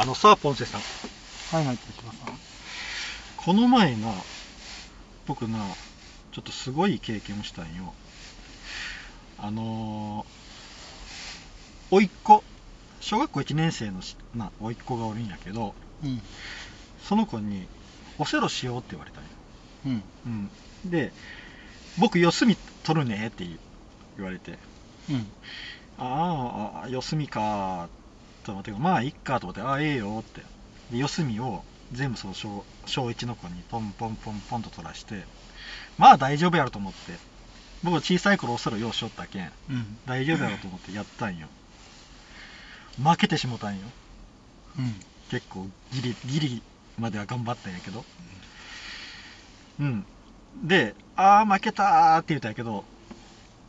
あのさ、ポンセさん。はいはい、手島さん。この前な、僕な、ちょっとすごい経験をしたんよ。あのー、甥っ子、小学校1年生のしな、甥っ子がおるんやけど、うん。その子に、オセロしようって言われたんよ。うん。うん。で、僕、四隅取るねって言われて、うん。あーあ、四隅かと思って、まあ、いっかと思って、ああ、ええよって。で、四隅を全部その小小1の子にポンポンポンポンと取らして、まあ大丈夫やろと思って、僕小さい頃おそろようしよったけん、うん。大丈夫やろと思ってやったんよ。負けてしもたんよ。うん。結構ギリ、ギリまでは頑張ったんやけど。うん。で、ああ、負けたーって言ったんやけど、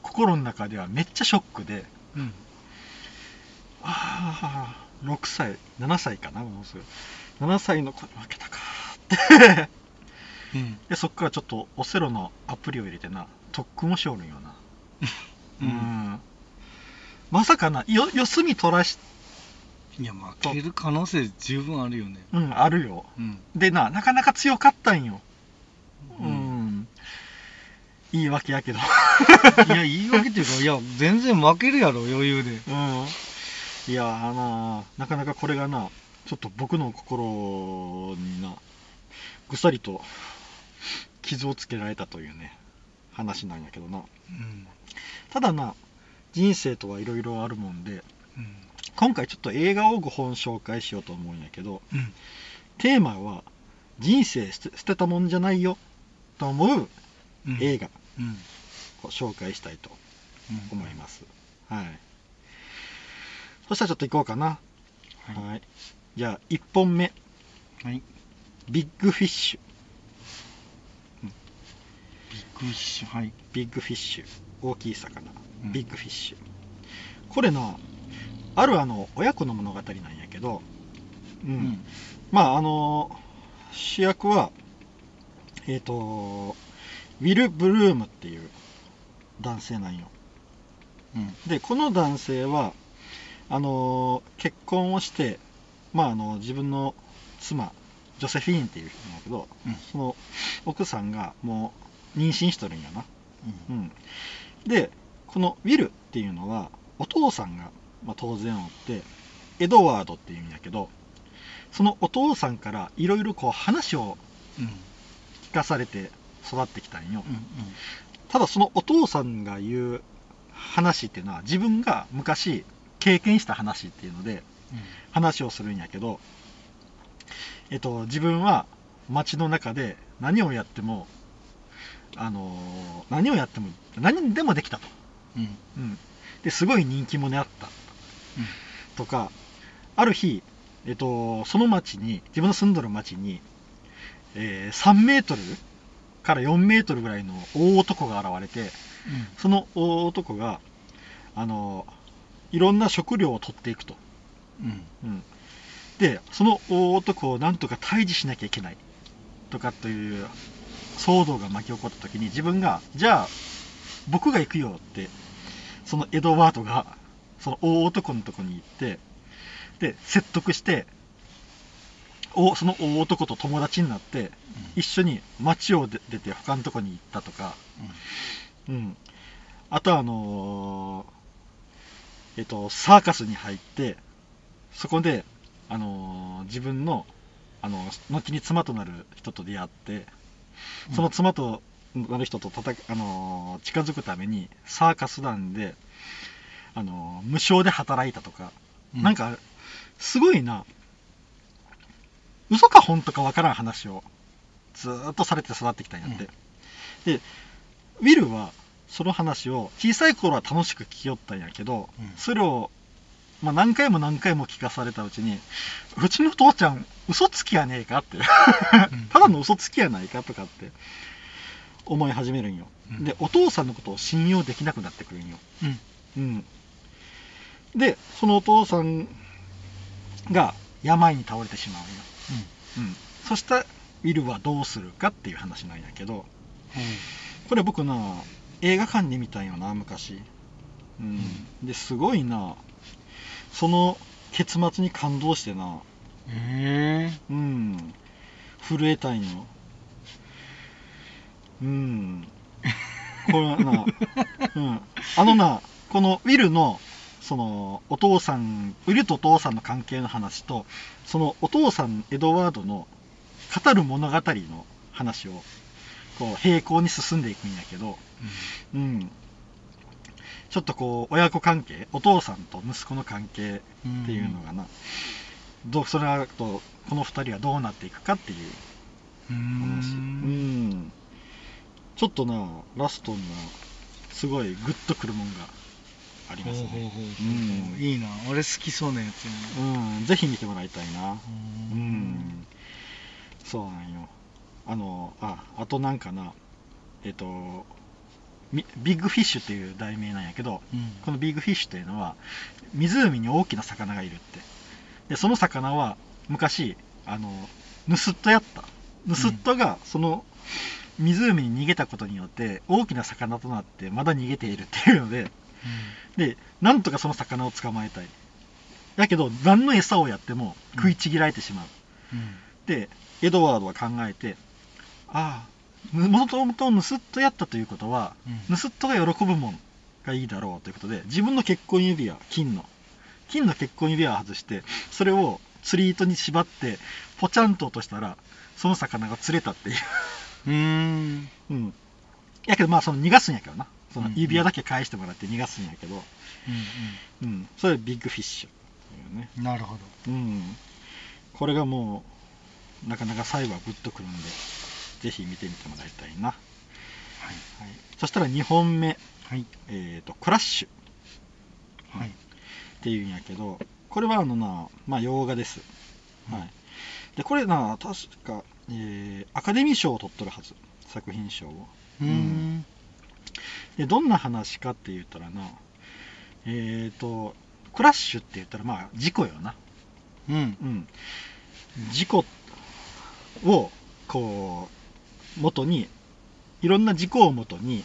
心の中ではめっちゃショックで、うん。ああ、6歳、7歳かな、もうすぐ。7歳の子に負けたかーって。うん。で、そっからちょっとオセロのアプリを入れてな、特訓をしおるんよな。う。うんん。まさかな、よ、四隅取らし、いや、負ける可能性十分あるよね。うん、あるよ。うん。でな、なかなか強かったんよ。ううんん。いいわけやけど。いや、言い訳っていうか、いや、全然負けるやろ、余裕で。うん。いやーななかなかこれがな、ちょっと僕の心にな、ぐさりと傷をつけられたというね、話なんやけどな。うん。ただな、人生とはいろいろあるもんで、うん。今回ちょっと映画を5本紹介しようと思うんやけど、うん。テーマは、人生捨て捨てたもんじゃないよ、と思ううん映画うん。を紹介したいとうん。思います。はい。そしたらちょっと行こうかな。はい。はい。じゃあ、1本目。はい。ビッグフィッシュ。ビッグフィッシュ、はい。ビッグフィッシュ。大きい魚。うんビッグフィッシュ。これな、あるあの、親子の物語なんやけど、うん。うん。まあ、あの、主役は、えっ、と、ウィル・ブルームっていう男性なんよ。うん。で、この男性は、あの、結婚をして、まあ、あの、自分の妻、ジョセフィーンっていう人なんだけど、うん。その奥さんがもう妊娠しとるんやな。うん。うん。で、このウィルっていうのは、お父さんが、まあ、当然おって、エドワードっていうんやけど、そのお父さんからいろいろこう話をうん。聞かされて育ってきたんよ。うん。ただそのお父さんが言う話っていうのは自分が昔経験した話っていうので話をするんやけど、えっと、自分は街の中で何をやっても、あのー何をやっても何でもできたと。うん。うん。で、すごい人気者やったとか、ある日、えっと、その町に、自分の住んどる町に、えー3メートルから4メートルぐらいの大男が現れて、その大男が、あの、いろんな食料を取っていくと。うん。うん。で、その大男をなんとか退治しなきゃいけない。とかという騒動が巻き起こった時に自分が、じゃあ、僕が行くよって、そのエドワードが、その大男のとこに行って、で、説得して、おその大男と友達になって、一緒に街を出出て他のとこに行ったとか、うん。あとはあのーえっと、サーカスに入って、そこで、あのー自分の、あの、後に妻となる人と出会って、その妻となる人とたたあのー近づくために、サーカス団で、あのー無償で働いたとか、うん。なんか、すごいな、嘘か本当かわからん話をずーっとされて育ってきたんやって。で、ウィルはその話を小さい頃は楽しく聞きよったんやけど、うんそれを、まあ、何回も何回も聞かされたうちに、うちの父ちゃん嘘つきやねえかって、ただの嘘つきやないかとかって思い始めるんよ。うんで、お父さんのことを信用できなくなってくるんよ。うん。うん。で、そのお父さんが病に倒れてしまうんよ。うん。そしたら、ウィルはどうするかっていう話なんやけど、これ僕な、映画館で見たんよな、昔。うん。で、すごいな、その結末に感動してな、へえうん。震えたいのうん。これな、うん、あのなこのウィルのそのお父さんウィルとお父さんの関係の話とそのお父さんエドワードの語る物語の話をこう平行に進んでいくんやけど、うん、ちょっとこう親子関係お父さんと息子の関係っていうのがな、どうそれあとこの2人はどうなっていくかっていうう話。うん。んちょっとなラストにはすごいグッとくるもんがありますね。ほういいな。俺好きそうなやつやな。うん。ぜひ見てもらいたいな。ううんん。そうなんよあのああとなんかなえっ、とみビッグフィッシュっていう題名なんやけどうん。このビッグフィッシュというのは湖に大きな魚がいるって。でその魚は昔あのヌスットやった。ヌスットがその湖に逃げたことによって大きな魚となってまだ逃げているっていうのででなんとかその魚を捕まえたい。だけど何の餌をやっても食いちぎられてしまう、うん。でエドワードは考えてああもともとヌスットやったということはうん。ヌスットが喜ぶもんがいいだろうということで自分の結婚指輪金の金の結婚指輪を外してそれを釣り糸に縛ってポチャンと落としたらその魚が釣れたっていう。うん。うん。やけどまあその逃がすんやけどな。そのうん指輪だけ返してもらって逃がすんやけど。ううん。それビッグフィッシュっていうね。んなるほど。うん。これがもうなかなか最後はグッとくるんでぜひ見てみてもらいたいな、はい。はい、そしたら2本目。はい。えー、とクラッシュ。はい。っていうんやけどこれはあのな、まあ、洋画です、うん。はい、でこれな確か、えーアカデミー賞を取っとるはず。作品賞を。うーん。でどんな話かって言ったらなえっ、とクラッシュって言ったらまあ事故よな。うん。うん。事故をこう元にいろんな事故を元に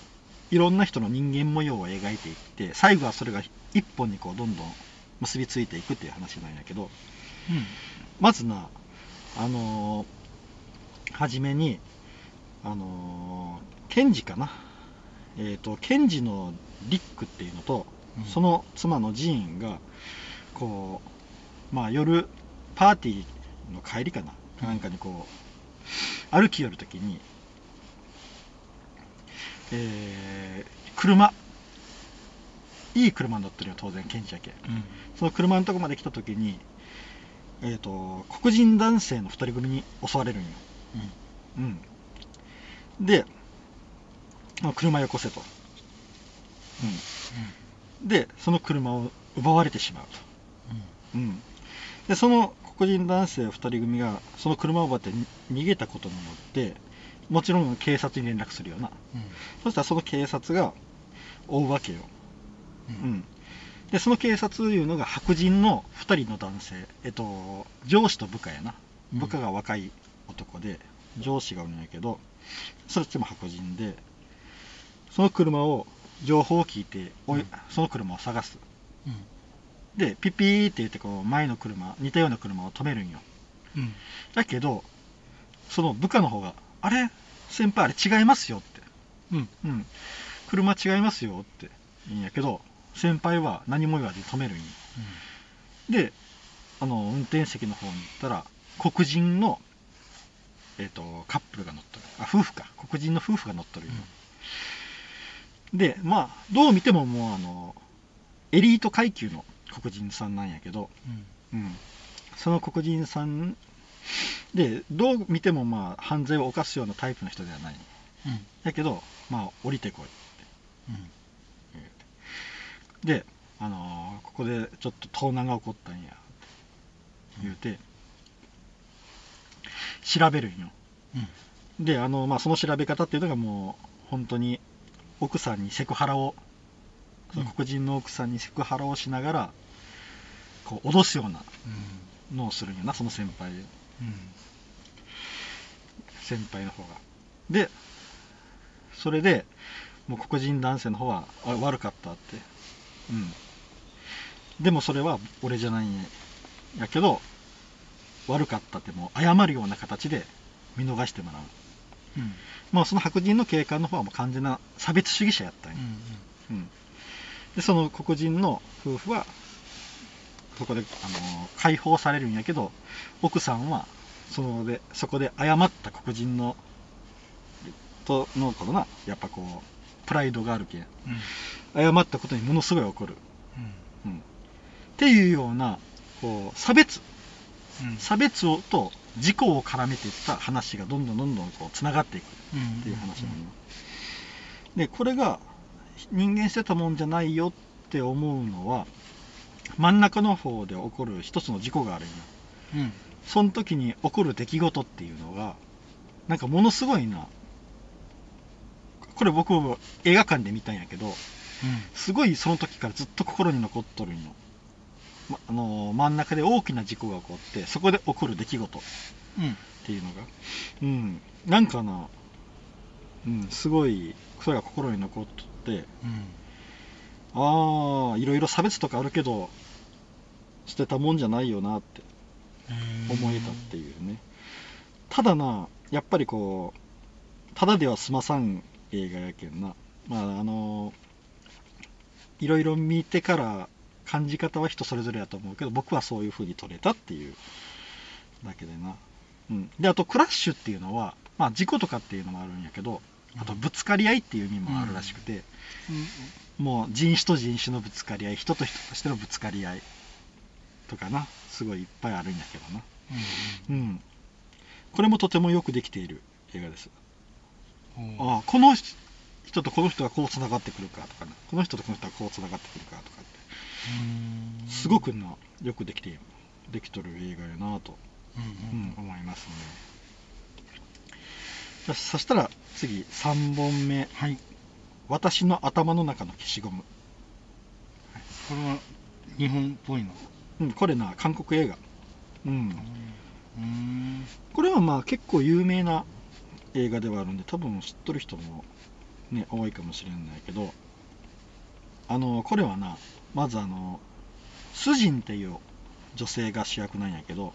いろんな人の人間模様を描いていって最後はそれが一本にこうどんどん結びついていくっていう話なんやけどまずなあのー初めにあのーケンジかな。えっ、とケンジのリックっていうのと、うん。その妻のジーンがこうまあ夜パーティーの帰りかな。なんかにこう歩き寄るときにえー車。いい車に乗ってるよ当然ケンジやけ。うん。その車のとこまで来た時に、えー、と黒人男性の2人組に襲われるんよ、うん、であ車よこせと、うん、でそその車を奪われてしまうと、うん、でその黒人男性2人組がその車を奪ってに逃げたことによってもちろん警察に連絡するよな。うん。そしたらその警察が追うわけよ、ううん。ん、でその警察いうのが白人の2人の男性、えっと、上司と部下やな。うん。部下が若い男で上司がおるんやけどそっちも白人でその車を情報を聞いておい、うん。その車を探す。うん。でピッピーって言ってこう前の車似たような車を止めるんよ。うん。だけどその部下の方が「あれ？先輩あれ違いますよ」って。うん。うん、車違いますよって。言うんやけど先輩は何も言わずに止めるんよであの運転席の方に行ったら黒人の、えー、とカップルが乗っとる。あ夫婦か。黒人の夫婦が乗っとるん。よ、でまあどう見てももうあのエリート階級の黒人さんなんやけど、うん。うん、その黒人さんでどう見てもまあ犯罪を犯すようなタイプの人ではない。うん。だけどまあ降りてこいうん。で、あのーここでちょっと盗難が起こったんやって言うて調べるんよ。うん。であの、まあ、その調べ方っていうのがもう本当に奥さんにセクハラをその黒人の奥さんにセクハラをしながらこう脅すようなのをするんよなその先輩。うん先輩の方が。でそれでもう黒人男性の方はあ悪かったって。うん。でもそれは俺じゃないんやけど悪かったってもう謝るような形で見逃してもらう。うん。まあその白人の警官の方はもう完全な差別主義者やったんよ、うん。でその黒人の夫婦はそこで、あの解放されるんやけど奥さんはそのでそこで謝った黒人のとのことなやっぱこうプライドがあるけんうん。謝ったことにものすごい怒る、うん。うん、っていうようなこう差別うん。差別をと事故を絡めていった話がどんどんどんどんこうつながっていくうんっていう話なのよでこれが人間してたもんじゃないよって思うのは真ん中の方で起こる一つの事故があるんようん。その時に起こる出来事っていうのがなんかものすごいな。これ僕映画館で見たんやけどすごいその時からずっと心に残っとるんよ、まあの真ん中で大きな事故が起こってそこで起こる出来事。うん。っていうのが、うん、なんかな、うん、すごい、それが心に残って。て、ああ、いろいろ差別とかあるけど、捨てたもんじゃないよなって思えたっていうね。ただな、やっぱりこう、ただでは済まさん映画やけんな。まあ、あの、いろいろ見てから感じ方は人それぞれやと思うけど、僕はそういう風に撮れたっていうだけでな。うん、であとクラッシュっていうのは、まあ、事故とかっていうのもあるんやけどあとぶつかり合いっていう意味もあるらしくて、もう人種と人種のぶつかり合い人と人としてのぶつかり合いとかなすごいいっぱいあるんやけどな、うん、これもとてもよくできている映画です。う。んああこの人とこの人がこうつながってくるかとかな。この人とこの人がこうつながってくるかとかって。すごくなよくできているできとる映画やなと。うんうん、思いますね。そしたら次3本目。はい私の頭の中の消しゴム、これは日本っぽいの？うん、これな韓国映画、うん、うん。これはまあ結構有名な映画ではあるんで多分知っとる人も、ね、多いかもしれないけどあのこれはなまずあのスジンっていう女性が主役なんやけど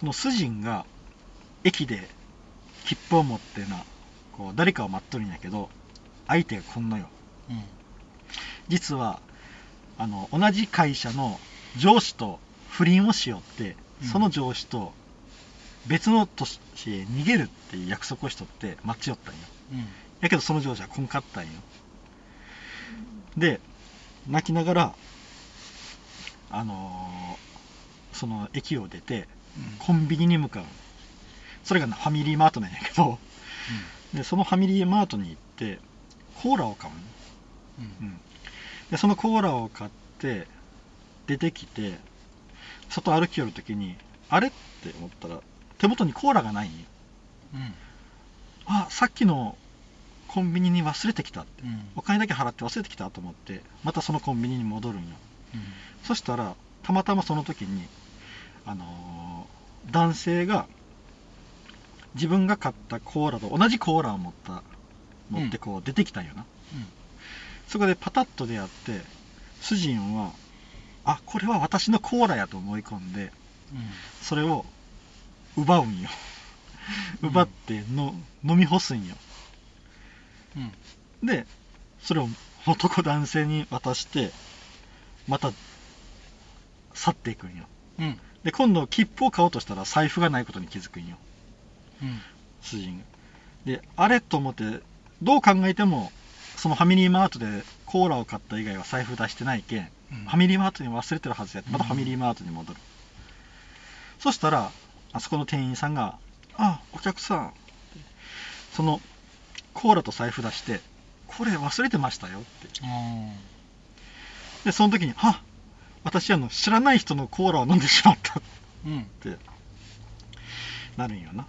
このスジンが駅で切符を持ってなこう誰かを待っとるんやけど相手がこんのよ。うん。実はあの同じ会社の上司と不倫をしよって、うん。その上司と別の都市へ逃げるっていう約束をしとって待ちよったんよ。うん。やけどその上司はこんかったんよ。で泣きながらあのーその駅を出てコンビニに向かう。それがなファミリーマートなんやけど。でそのファミリーマートに行ってコーラを買うの？うん。うん、でそのコーラを買って出てきて外歩き寄るときにあれ？って思ったら手元にコーラがない。んようん。あさっきのコンビニに忘れてきたって。うん。お金だけ払って忘れてきたと思ってまたそのコンビニに戻るんよ。そしたらたまたまその時にあのー男性が自分が買ったコーラと同じコーラを持った持ってこう出てきたんよな、そこでパタッと出会って主人はあこれは私のコーラやと思い込んでそれを奪うんよ。うん奪っての、飲み干すんよ。うん。でそれを男男性に渡してまた去っていくんよ。うん。で今度切符を買おうとしたら財布がないことに気づくんよ。うん。主人が。であれと思ってどう考えてもそのファミリーマートでコーラを買った以外は財布出してないけん、うん。ファミリーマートに忘れてるはずや。ってまたファミリーマートに戻る、そしたらあそこの店員さんが「あお客さん」そのコーラと財布出して「これ忘れてましたよ」って。あでその時に「あ私あの知らない人のコーラを飲んでしまった」って。なるんよな。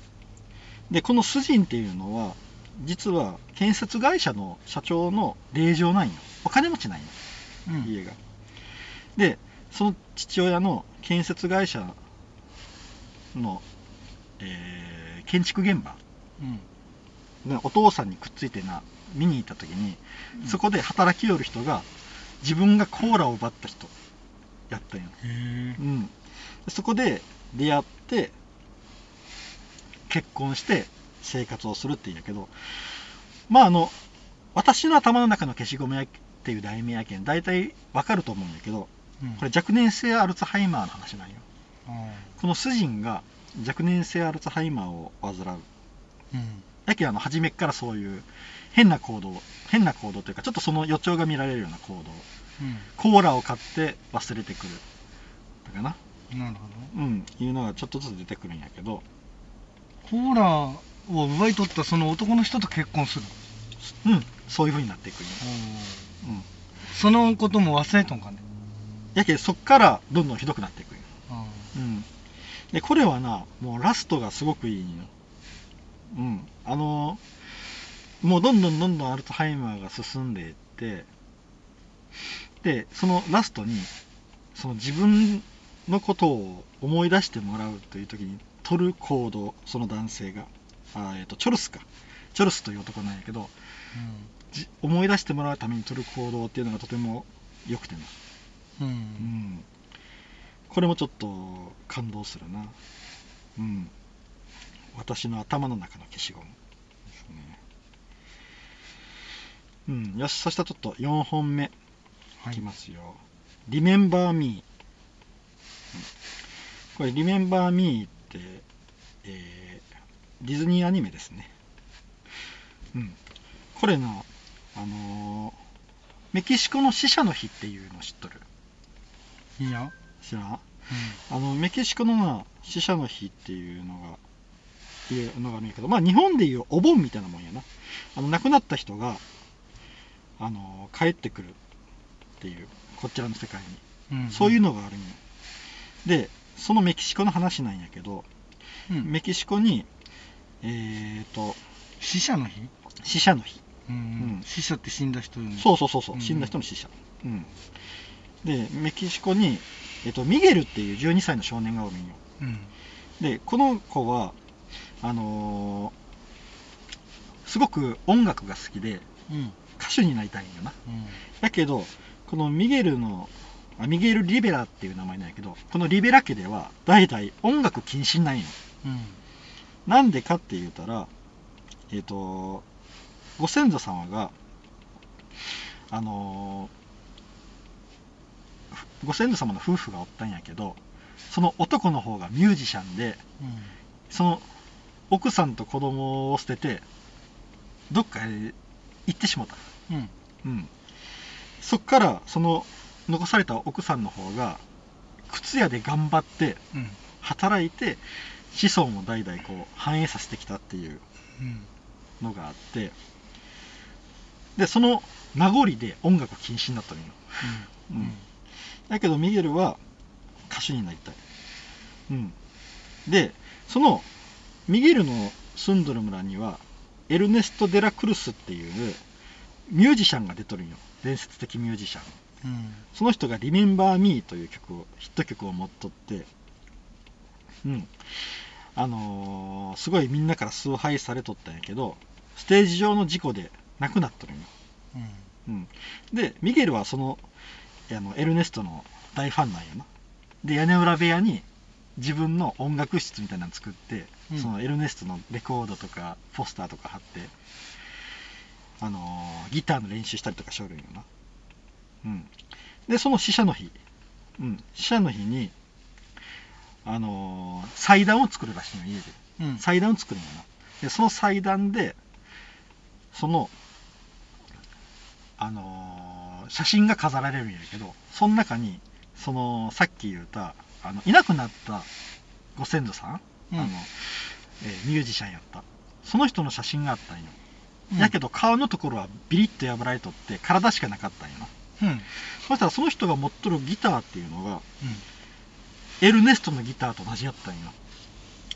でこのスジンっていうのは実は建設会社の社長の令嬢なんよ。お金持ちなんよ。うん。家が。でその父親の建設会社の、えー建築現場。うん。がお父さんにくっついてな見に行った時にそこで働きよる人が自分がコーラを奪った人やったんよ。うん、そこで出会って結婚して生活をするっていうんやけどまああの私の頭の中の消しゴムやっていう題名やけん大体わかると思うんやけどうん。これ若年性アルツハイマーの話なんよ。あこの主人が若年性アルツハイマーを患う。ーうん。やけんあの初めっからそういう変な行動変な行動というかちょっとその予兆が見られるような行動。コーラを買って忘れてくる。だかな。うんなるほうん。いうのがちょっとずつ出てくるんやけどど。コーラを奪い取ったその男の人と結婚する。うん。そういう風になっていくんよ、うん、そのことも忘れとんかね。やけんそっからどんどんひどくなっていくうん。でこれはなもうラストがすごくいいんよ。うん。あのもうどんどんどんどんアルツハイマーが進んでいってでそのラストにその自分のことを思い出してもらうという時に取る行動その男性があ、えー、とチョルスか。チョルスという男なんやけどじ思い出してもらうために取る行動っていうのがとても良くてなうん。うん。うんこれもちょっと感動するな。うん。私の頭の中の消しゴム。ですね。うん。よしそしたらちょっと4本目。はいいきますよ、リメンバーミー。これリメンバーミーって、えーディズニーアニメですね。うん。これのあのーメキシコの死者の日っていうの知っとる？いいや。知らん？あのメキシコのな死者の日っていうのがいうのがあるんやけどまあ日本でいうお盆みたいなもんやな。あの亡くなった人があの帰ってくるっていうこちらの世界に。うんそういうのがあるんよでそのメキシコの話なんやけどうん。メキシコにえーと死者の日？死者の日。うん。うん。死者って死んだ人そうそうそうそう。うん。死んだ人の死者。うん。でメキシコに、えっとミゲルっていう12歳の少年がおるんよ。うん。でこの子はあのーすごく音楽が好きでうん。歌手になりたいんよな。うん。だけどこのミゲルのあミゲル・リベラっていう名前なんやけどこのリベラ家では代々音楽禁止なんよ。うんなんでかって言うたらえっ、とご先祖様があのーご先祖様の夫婦がおったんやけどその男の方がミュージシャンでその奥さんと子供を捨ててどっかへ行ってしもた。うん。うん。そっからその残された奥さんの方が靴屋で頑張ってうん。働いて子孫を代々こう繁栄させてきたっていううん。のがあってでその名残で音楽禁止になったのよ、ううんん。だけどミゲルは歌手になりたい、うん、でそのミゲルの住んどる村にはエルネスト・デラ・クルスっていうミュージシャンが出とるんよ。伝説的ミュージシャン。うん。その人が「リメンバー・ミー」という曲をヒット曲を持っとってうん。あのーすごいみんなから崇拝されとったんやけどステージ上の事故で亡くなっとるんよ、うん。うん、でミゲルはそのあのエルネストの大ファンなんよな。で屋根裏部屋に自分の音楽室みたいなの作って、うん。そのエルネストのレコードとかポスターとか貼ってあのーギターの練習したりとかしょるんよな。うん。でその死者の日。うん。死者の日にあのー祭壇を作るらしいの家で。うん。祭壇を作るんよな。でその祭壇でそのあのー写真が飾られるんやけどその中にそのさっき言ったあのいなくなったご先祖さん、うん。あのえーミュージシャンやった。その人の写真があったんよ、うん。やけど顔のところはビリッと破られとって体しかなかったんよな。うん。そしたらその人が持っとるギターっていうのがエルネストのギターと同じやったんよ。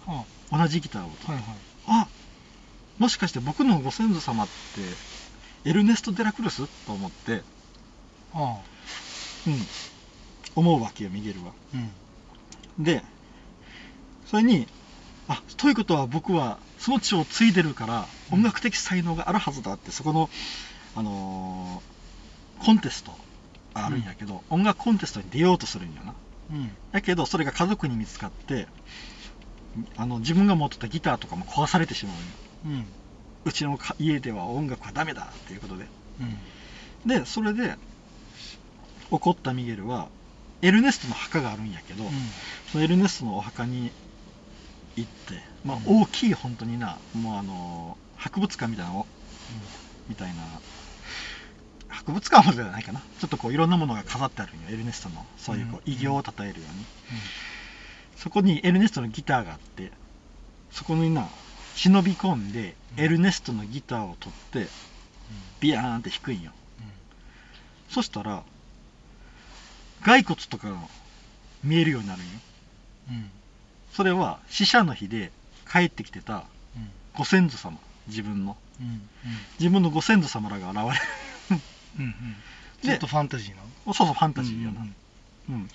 は同じギターを。あはいはい。あもしかして僕のご先祖様ってエルネスト・デラクルス？と思って、ああ。うん、思うわけよミゲルは。うん。でそれにあということは僕はその血を継いでるから音楽的才能があるはずだってそこの、あのーコンテストがあるんやけど、音楽コンテストに出ようとするんやな。うんだけどそれが家族に見つかってあの自分が持ってたギターとかも壊されてしまうよ。うん。うちのか家では音楽はダメだっていうことで。うん。でそれで怒ったミゲルはエルネストの墓があるんやけど、そのエルネストのお墓に行って、まあ、うん。大きい本当になもうあの博物館みたいなのみたいな博物館までじゃないかな。ちょっとこういろんなものが飾ってあるんよエルネストのそういうこううん偉業を称えるように、そこにエルネストのギターがあってそこにな忍び込んでうん。エルネストのギターを取ってビヤーンって弾くんよ。そしたら骸骨とかが見えるようになるんよ。うん。うんそれは死者の日で帰ってきてたうん。ご先祖様自分の。うん。自分のご先祖様らが現れるうんうん。でちょっとファンタジーな。そうそうファンタジーよな、うん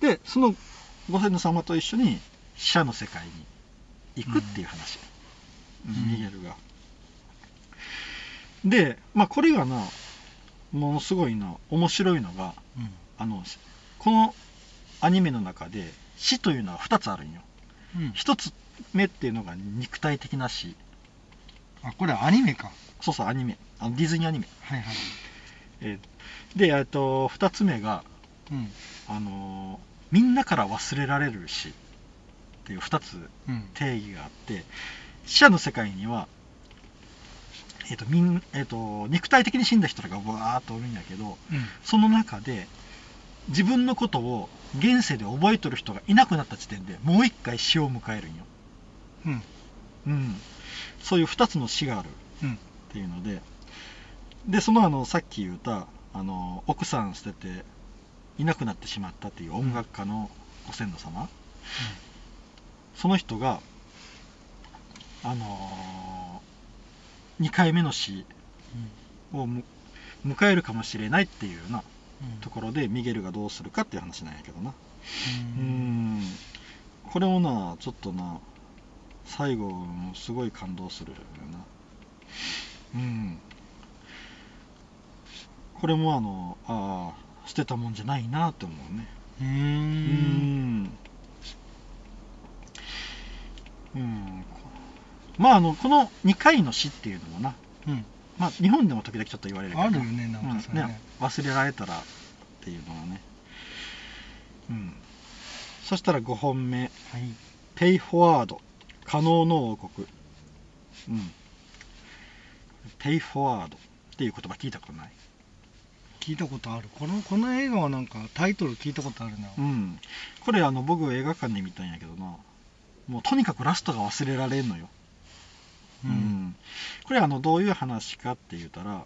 でそのご先祖様と一緒に死者の世界に行くっていう話、うん。うんミゲルが。でまあこれがなものすごいな面白いのがうん。あのこのアニメの中で死というのは2つあるんよ。うん。1つ目っていうのが肉体的な死。あこれアニメか。そうそうアニメ。あのディズニーアニメ、はいはいえーでえっと2つ目がうん。あのーみんなから忘れられる死っていう2つうん。定義があって死者の世界には、えーとみんえー、と肉体的に死んだ人らがわーっとおるんやけどうん。その中で自分のことを現世で覚えとる人がいなくなった時点でもう一回死を迎えるんよ、うん。うん、そういう2つの死があるうん。っていうのででそのあのさっき言ったあの奥さん捨てていなくなってしまったっていう音楽家のご先祖様、その人があの2回目の死をむ迎えるかもしれないっていうようなうん。ところでミゲルがどうするかっていう話なんやけどな。ううん。んこれもなちょっとな最後もすごい感動するよな。うんこれもあのああ捨てたもんじゃないなって思うね。うん。んうん。まああのこの2回の死っていうのもな。うん。まあ日本でも時々ちょっと言われるけど。あるよねなんかそれね。忘れられたらっていうのはね。うん。そしたら5本目。はい「ペイフォワード。可能の王国」うん。ペイフォワードっていう言葉聞いたことない聞いたことある。このこの映画はなんかタイトル聞いたことあるな。うん。これあの僕映画館で見たんやけどな。もうとにかくラストが忘れられんのよ。うん。これあのどういう話かって言ったら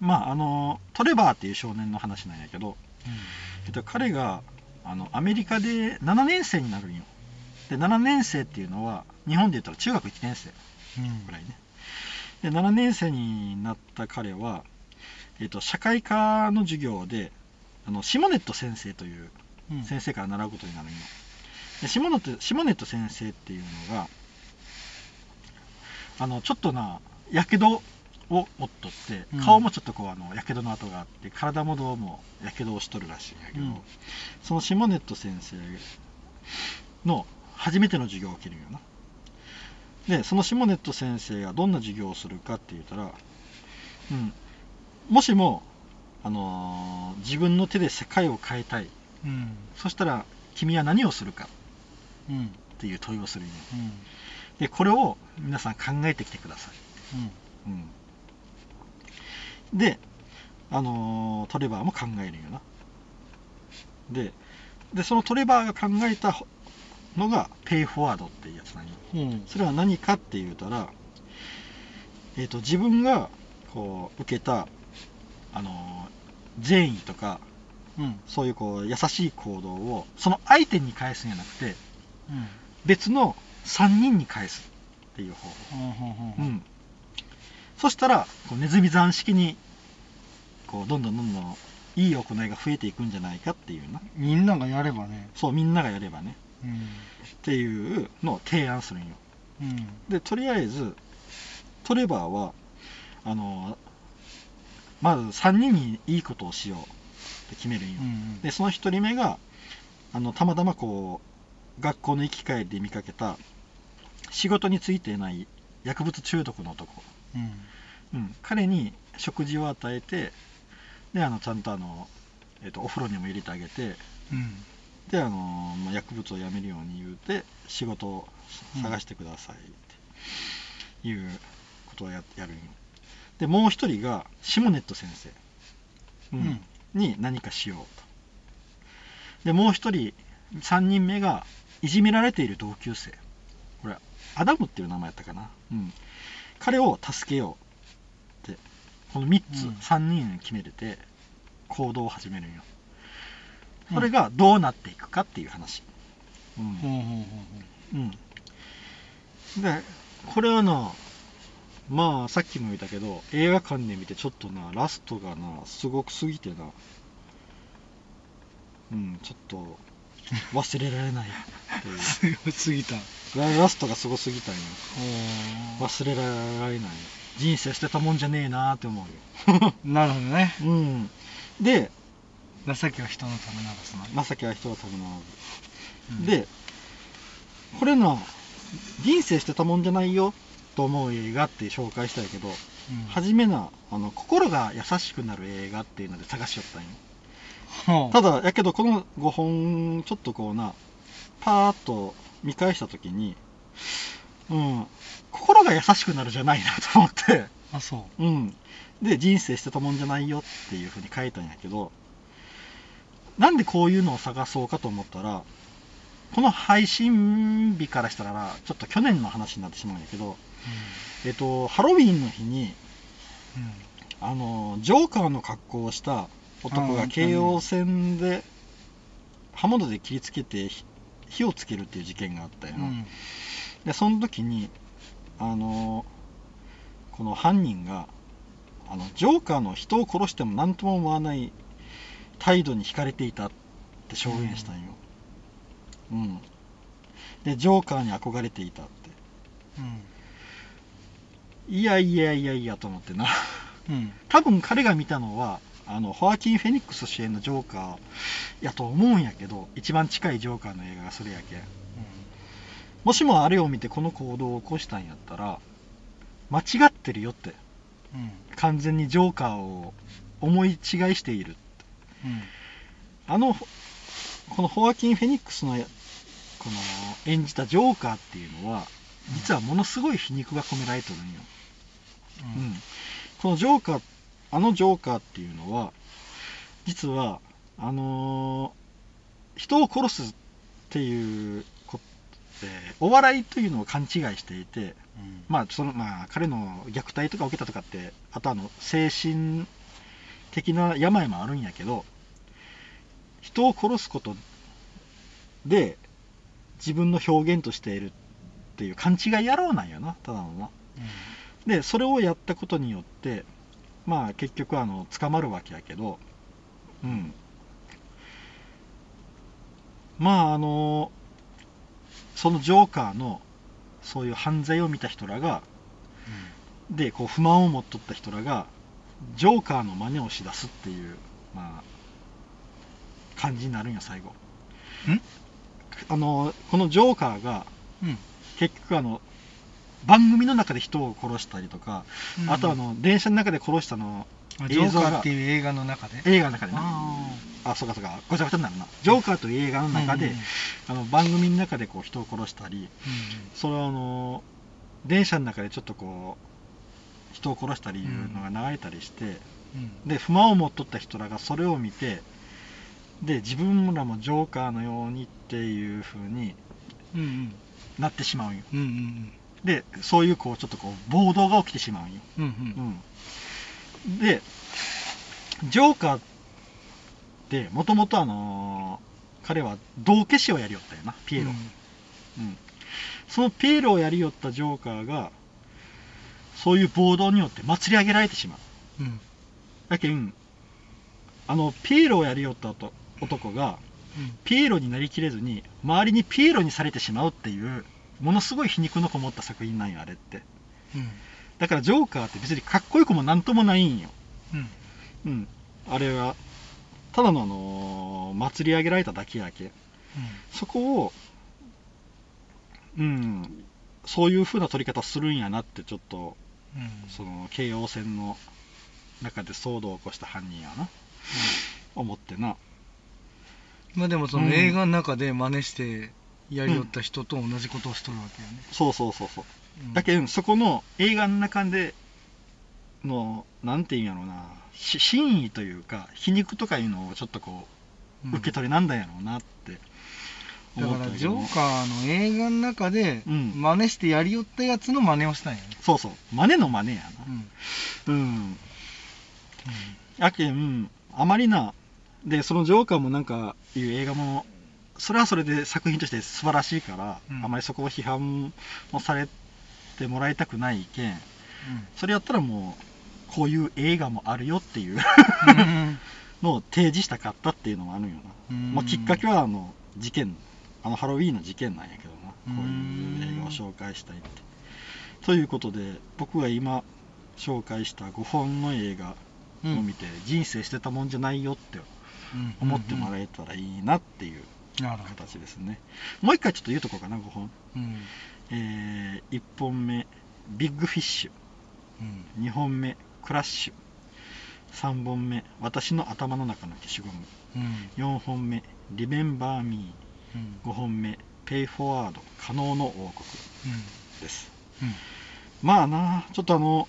まああのトレバーっていう少年の話なんやけど、えっと、彼があのアメリカで7年生になるんよ。で7年生っていうのは日本で言ったら中学1年生うん。ぐらいね。で7年生になった彼は、えっと、社会科の授業であのシモネット先生といううん。先生から習うことになるんよでシモネットシモネット先生っていうのがあのちょっとなやけどを負っとってうん。顔もちょっとこうあのやけどの跡があって体もどうもやけどをしとるらしいんやけど、うん。そのシモネット先生の初めての授業を受けるんよな。でそのシモネット先生がどんな授業をするかって言ったら、うん、もしも、あのー自分の手で世界を変えたい。うん。そしたら君は何をするか。うんっていう問いをするんようん。でこれを皆さん考えてきてください、うん、で、あのートレバーも考えるんよな。ででそのトレバーが考えたのがペイフォワードっていうやつなんようんうん。それは何かって言うたら、えー、と自分がこう受けた、あのー善意とかうん。そういうこう優しい行動をその相手に返すんじゃなくてうん。別の3人に返すっていう方法、そしたらこうネズミ山式にこうどんどんどんどんいい行いが増えていくんじゃないかっていうな。みんながやればね。そうみんながやればね。うん。っていうのを提案するんよ。うん。でとりあえずトレバーはあのまず3人にいいことをしようって決めるんよ、うんでその1人目があのたまたまこう学校の行き帰りで見かけた仕事についていない薬物中毒の男、うん。うん、彼に食事を与えてであのちゃんとあの、えっとお風呂にも入れてあげてうん。であの薬物をやめるように言うて仕事を探してくださいっていうことをややるんよでもう一人がシモネット先生、うん。うん。に何かしようと。でもう一人3人目がいじめられている同級生。これアダムっていう名前やったかな、うん、彼を助けようってこの3つ、うん。3人決めれて行動を始めるんよ。それがどうなっていくかっていう話、うん。ほうん、でこれはなまあさっきも言ったけど映画館で見てちょっとなラストがなすごくすぎてな。うんちょっと忘れられないいう。う すごすぎた。ララストがすごすぎたんよ。お忘れられない。人生捨てたもんじゃねえなって思うよ。なるほどね。うん。で情けは人のためならずな。まさきは人は多分なうん。でこれな人生捨てたもんじゃないよと思う映画って紹介したんやけどうん。初めなあの心が優しくなる映画っていうので探しよったんよ。ただやけどこの5本ちょっとこうなパーッと見返した時にうん心が優しくなるじゃないなと思って。あそう。ん。で人生捨てたもんじゃないよっていうふうに書いたんやけどなんでこういうのを探そうかと思ったらこの配信日からしたらちょっと去年の話になってしまうんやけどえっとハロウィンの日にううん。あのジョーカーの格好をした男がうん。京王線で刃物で切りつけてひ火をつけるっていう事件があったよ。な、うん。でその時にあのこの犯人があのジョーカーの人を殺しても何とも思わない態度に惹かれていたって証言したんよ、うん。でジョーカーに憧れていたっていやいやいやいやと思ってな。うん。うん多分彼が見たのはあのホアキン・フェニックス主演のジョーカーやと思うんやけど一番近いジョーカーの映画がそれやけん。もしもあれを見てこの行動を起こしたんやったら間違ってるよってうん。完全にジョーカーを思い違いしているうん。あのこのホアキン・フェニックスのこの演じたジョーカーっていうのは実はものすごい皮肉が込められてるんよ、うん。うんこのジョーカーあのジョーカーっていうのは実はあのー人を殺すっていうこ、えーお笑いというのを勘違いしていてうん。まあそのまあ彼の虐待とか受けたとかってあとあの精神的な病もあるんやけど人を殺すことで自分の表現としているっていう勘違い野郎なんやなただのなでそれをやったことによってまあ結局あの捕まるわけやけどうん。まああのそのジョーカーのそういう犯罪を見た人らがでこう不満を持っとった人らがジョーカーの真似をしだすっていうまあ感じになるんや最後。ん？あのこのジョーカーがうん。結局あの番組の中で人を殺したりとか、うん。あとあの電車の中で殺したのあジョーカ映像がーっていう映画の中で。映画の中でな。ああそうかそうか。ごちゃごちゃになるな。ジョーカーという映画の中で、うんうん。あの番組の中でこう人を殺したりうんそれはあの電車の中でちょっとこう人を殺したりいうのが流れたりして、うん。で不満を持っとった人らがそれを見てで自分らもジョーカーのようにっていう風にうんうん。なってしまうんよ。うんうんでそういうこうちょっとこう暴動が起きてしまうんよ、うんうん。うん、でジョーカーってもともとあのー彼は道化師をやりよったよなピエロ、うん。そのピエロをやりよったジョーカーがそういう暴動によって祭り上げられてしまう。うん。だけんあのピエロをやりよった男男がピエロになりきれずに周りにピエロにされてしまうっていうものすごい皮肉のこもった作品なんよあれって。うん。だからジョーカーって別にかっこよくもなんともないんよ。うん。うん。あれはただのあのー祭り上げられただけやけ。そこをうんそういう風な取り方するんやなってちょっとうん。その京王線の中で騒動を起こした犯人やな。思ってな。まあでもそうん。の映画の中で真似してやりよった人と同じことをしとるわけよね、そうそうそうそう。うん。だけどそこの映画の中でのなんていうんやろうな。し真意というか皮肉とかいうのをちょっとこううん。受け取りなんだやろうなって。だ思ったけどからジョーカーの映画の中でうん。真似してやりよったやつの真似をしたんやね、そうそう。真似の真似やうん。なうん。やけんあまりな。でそのジョーカーもなんかいう映画もそれはそれで作品として素晴らしいから、うん。あまりそこを批判もされてもらいたくないけんそれやったらもうこういう映画もあるよっていううん のを提示したかったっていうのもあるんよな、うん。まあ、きっかけはあの事件あのハロウィーンの事件なんやけどな。こううんいう映画を紹介したいって。ということで僕が今紹介した5本の映画を見て、人生捨てたもんじゃないよってうん思ってもらえたらいいなっていう形ですね。もう一回ちょっと言うとこうかな5本。うん。えー、1本目ビッグフィッシュ。うん。2本目クラッシュ。3本目私の頭の中の消しゴム。うん。4本目リメンバーミうん。ー5本目ペイフォワード。可能の王国。です。うん。まあなちょっとあの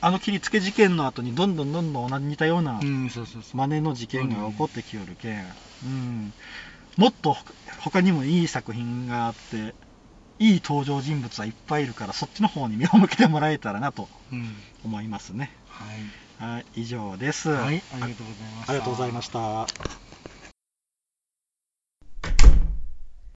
あの切りつけ事件の後にどんどんどんどん同じ似たような真似の事件が起こってきよるけん、うん、もっとほ他にもいい作品があっていい登場人物はいっぱいいるからそっちの方に目を向けてもらえたらなとうん。思いますね。はい。はい以上です、はいありがとうございました。ありがとうございました